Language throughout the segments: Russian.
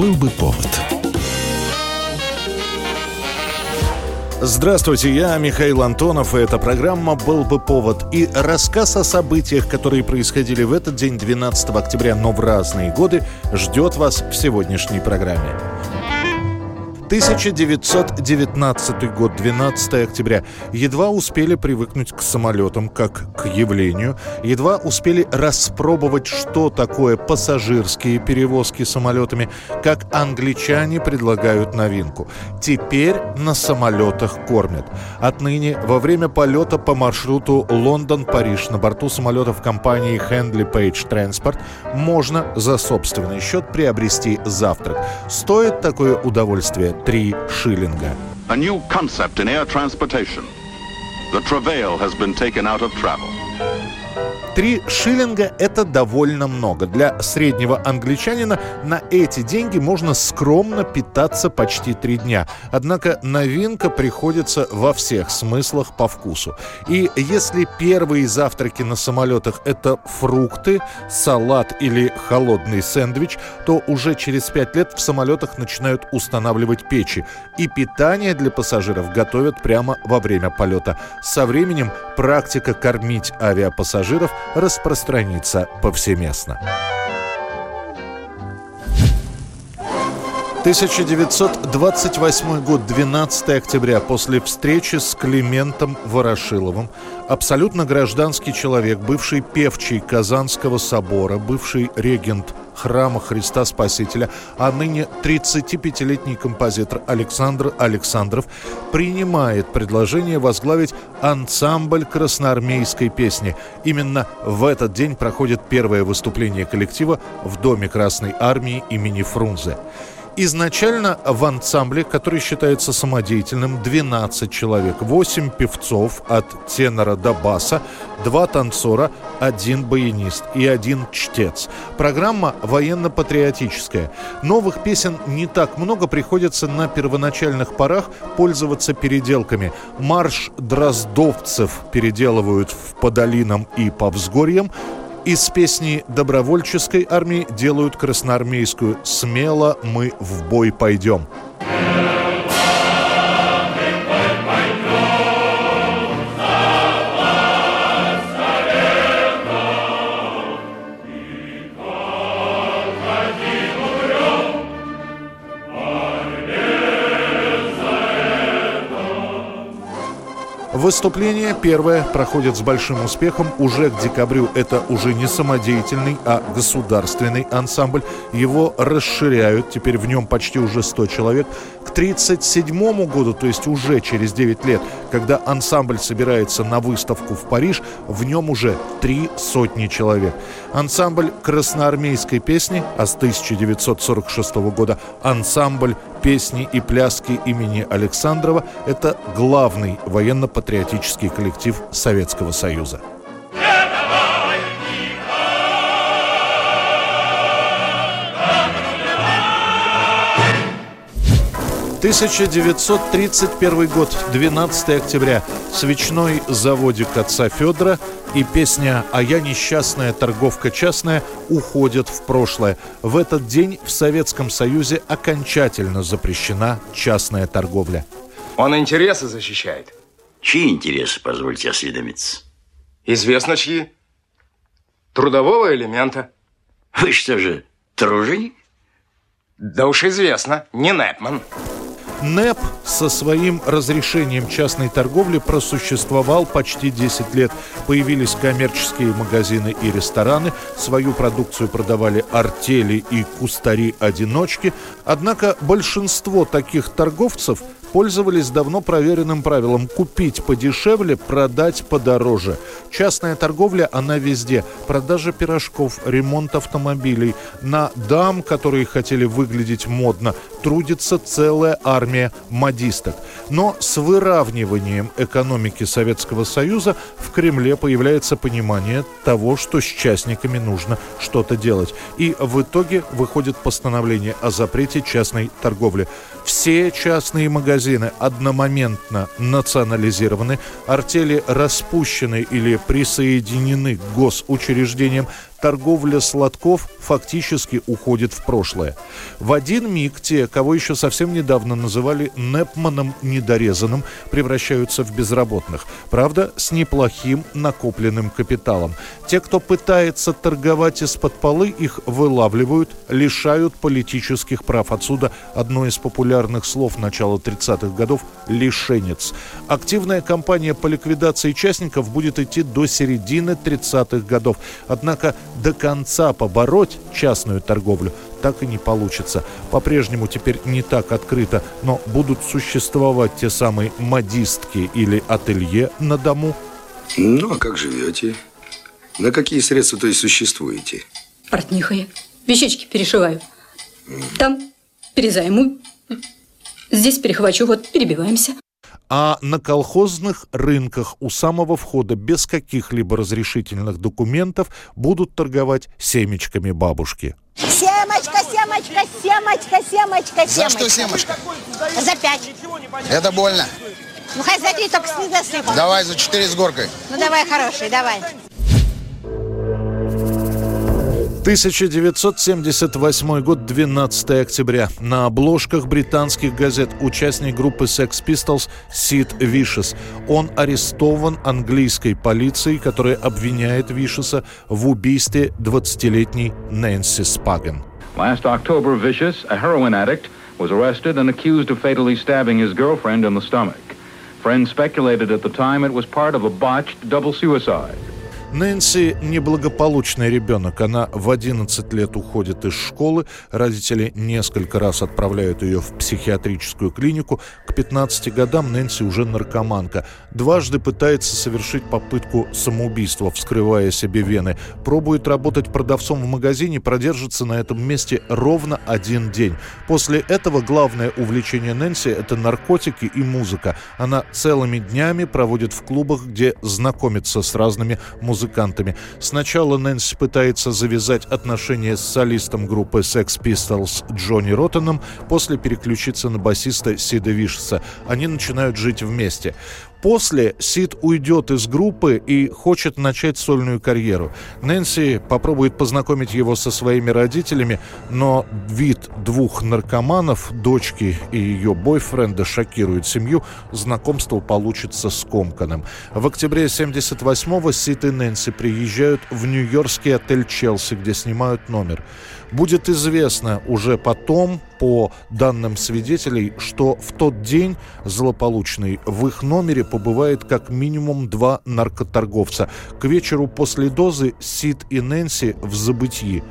Был бы повод. Здравствуйте, я Михаил Антонов, и эта программа «Был бы повод». И рассказ о событиях, которые происходили в этот день, 12 октября, но в разные годы, ждет вас в сегодняшней программе. 1919 год, 12 октября. Едва успели привыкнуть к самолетам, как к явлению. Едва успели распробовать, что такое пассажирские перевозки самолетами, как англичане предлагают новинку. Теперь на самолетах кормят. Отныне во время полета по маршруту Лондон-Париж на борту самолетов компании Handley Page Transport можно за собственный счет приобрести завтрак. Стоит такое удовольствие 3 шиллинга. A new concept in air transportation. The travail has been taken out of travel. Три шиллинга – это довольно много. Для среднего англичанина на эти деньги можно скромно питаться почти три дня. Однако новинка приходится во всех смыслах по вкусу. И если первые завтраки на самолетах – это фрукты, салат или холодный сэндвич, то уже через пять лет в самолетах начинают устанавливать печи. И питание для пассажиров готовят прямо во время полета. Со временем практика кормить авиапассажиров распространится повсеместно. 1928 год, 12 октября, после встречи с Климентом Ворошиловым, абсолютно гражданский человек, бывший певчий Казанского собора, бывший регент храма Христа Спасителя, а ныне 35-летний композитор Александр Александров принимает предложение возглавить ансамбль красноармейской песни. Именно в этот день проходит первое выступление коллектива в Доме Красной Армии имени Фрунзе. Изначально в ансамбле, который считается самодеятельным, 12 человек. 8 певцов от тенора до баса, 2 танцора, один баянист и один чтец. Программа военно-патриотическая. Новых песен не так много, приходится на первоначальных порах пользоваться переделками. Марш дроздовцев переделывают в «Подолинам» и «По взгорьям», из песни добровольческой армии делают красноармейскую «Смело мы в бой пойдем». Выступление первое проходит с большим успехом. Уже к декабрю это уже не самодеятельный, а государственный ансамбль. Его расширяют, теперь в нем почти уже 100 человек. К 1937 году, то есть уже через 9 лет, когда ансамбль собирается на выставку в Париж, в нем уже три сотни человек. Ансамбль красноармейской песни, а с 1946 года ансамбль песни и пляски имени Александрова – это главный военно-патриотический коллектив Советского Союза. 1931 год, 12 октября. Свечной заводик отца Федора и песня «А я несчастная торговка частная» уходят в прошлое. В этот день в Советском Союзе окончательно запрещена частная торговля. Он интересы защищает. Чьи интересы, позвольте осведомиться? Известно чьи. Трудового элемента. Вы что же, труженик? Да уж известно, не Непман. НЭП со своим разрешением частной торговли просуществовал почти 10 лет. Появились коммерческие магазины и рестораны, свою продукцию продавали артели и кустари-одиночки. Однако большинство таких торговцев – пользовались давно проверенным правилом купить подешевле, продать подороже. Частная торговля, она везде. Продажа пирожков, ремонт автомобилей. На дам, которые хотели выглядеть модно, трудится целая армия модисток. Но с выравниванием экономики Советского Союза в Кремле появляется понимание того, что с частниками нужно что-то делать. И в итоге выходит постановление о запрете частной торговли. Все частные магазины одномоментно национализированы, артели распущены или присоединены к госучреждениям, торговля сладков фактически уходит в прошлое. В один миг те, кого еще совсем недавно называли Непманом недорезанным, превращаются в безработных. Правда, с неплохим накопленным капиталом. Те, кто пытается торговать из-под полы, их вылавливают, лишают политических прав. Отсюда одно из популярных слов начала 30-х годов – «лишенец». Активная кампания по ликвидации частников будет идти до середины 30-х годов. Однако до конца побороть частную торговлю так и не получится. По-прежнему теперь не так открыто, но будут существовать те самые модистки или ателье на дому. Ну, а как живете? На какие средства, то есть, существуете? Портнихая. Вещички перешиваю. Там перезайму. Здесь перехвачу, вот перебиваемся а на колхозных рынках у самого входа без каких-либо разрешительных документов будут торговать семечками бабушки. Семочка, семочка, семочка, семочка, семочка. За что семочка? За пять. Это больно. Ну, хоть за три, только с Давай за четыре с горкой. Ну, давай, хороший, давай. 1978 год, 12 октября. На обложках британских газет участник группы Sex Pistols Сид Вишес. Он арестован английской полицией, которая обвиняет Вишеса в убийстве 20-летней Нэнси Спаген. Last October, Vicious, a heroin addict, was arrested and accused of fatally stabbing his girlfriend in the stomach. Friends speculated at the time it was part of a botched double suicide. Нэнси неблагополучный ребенок. Она в 11 лет уходит из школы. Родители несколько раз отправляют ее в психиатрическую клинику. К 15 годам Нэнси уже наркоманка. Дважды пытается совершить попытку самоубийства, вскрывая себе вены. Пробует работать продавцом в магазине, продержится на этом месте ровно один день. После этого главное увлечение Нэнси – это наркотики и музыка. Она целыми днями проводит в клубах, где знакомится с разными музыкантами музыкантами. Сначала Нэнси пытается завязать отношения с солистом группы Sex Pistols Джонни Роттоном, после переключиться на басиста Сида Вишеса. Они начинают жить вместе. После Сид уйдет из группы и хочет начать сольную карьеру. Нэнси попробует познакомить его со своими родителями, но вид двух наркоманов, дочки и ее бойфренда, шокирует семью. Знакомство получится скомканным. В октябре 78-го Сид и Нэнси приезжают в нью-йоркский отель «Челси», где снимают номер. Будет известно уже потом, по данным свидетелей, что в тот день злополучный в их номере побывает как минимум два наркоторговца. К вечеру после дозы Сид и Нэнси в забытии.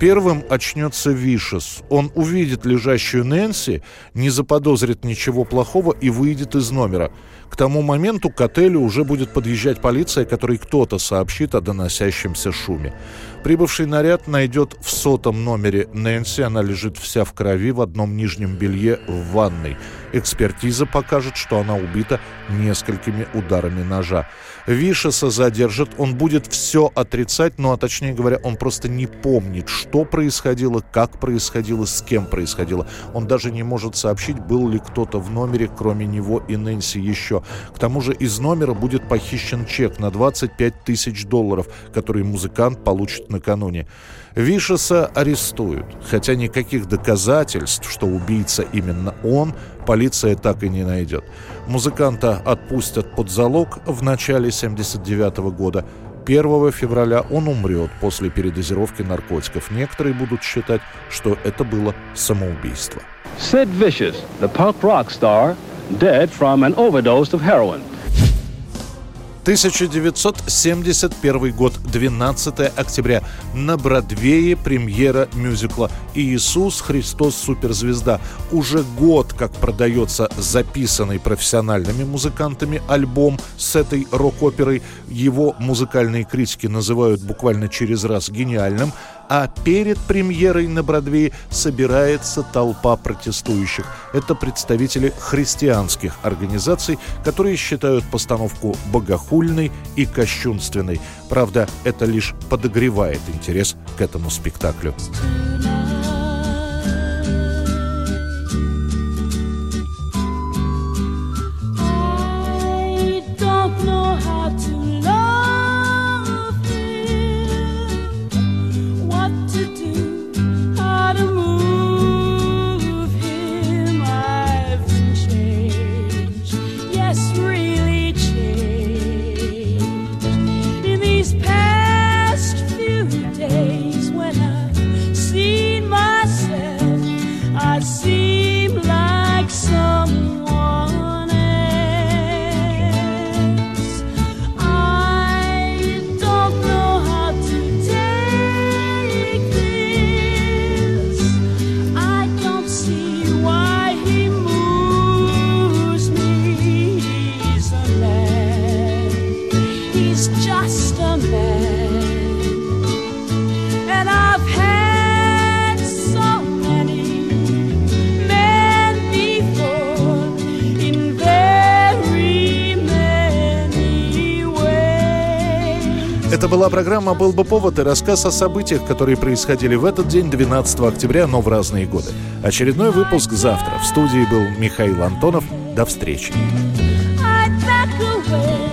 Первым очнется Вишес. Он увидит лежащую Нэнси, не заподозрит ничего плохого и выйдет из номера. К тому моменту к отелю уже будет подъезжать полиция, которой кто-то сообщит о доносящемся шуме. Прибывший наряд найдет в сотом номере Нэнси. Она лежит вся в крови в одном нижнем белье в ванной. Экспертиза покажет, что она убита несколькими ударами ножа. Вишеса задержат, он будет все отрицать, ну а точнее говоря, он просто не помнит, что происходило, как происходило, с кем происходило. Он даже не может сообщить, был ли кто-то в номере, кроме него и Нэнси еще. К тому же из номера будет похищен чек на 25 тысяч долларов, который музыкант получит накануне. Вишеса арестуют, хотя никаких доказательств, что убийца именно он, полиция так и не найдет. Музыканта отпустят под залог в начале 79 года. 1 февраля он умрет после передозировки наркотиков. Некоторые будут считать, что это было самоубийство. Sid Vicious, the punk rock star, dead from an overdose of heroin. 1971 год, 12 октября. На Бродвее премьера мюзикла «Иисус Христос Суперзвезда». Уже год, как продается записанный профессиональными музыкантами альбом с этой рок-оперой. Его музыкальные критики называют буквально через раз гениальным – а перед премьерой на Бродвее собирается толпа протестующих. Это представители христианских организаций, которые считают постановку богохульной и кощунственной. Правда, это лишь подогревает интерес к этому спектаклю. Это была программа «Был бы повод» и рассказ о событиях, которые происходили в этот день, 12 октября, но в разные годы. Очередной выпуск завтра. В студии был Михаил Антонов. До встречи. I.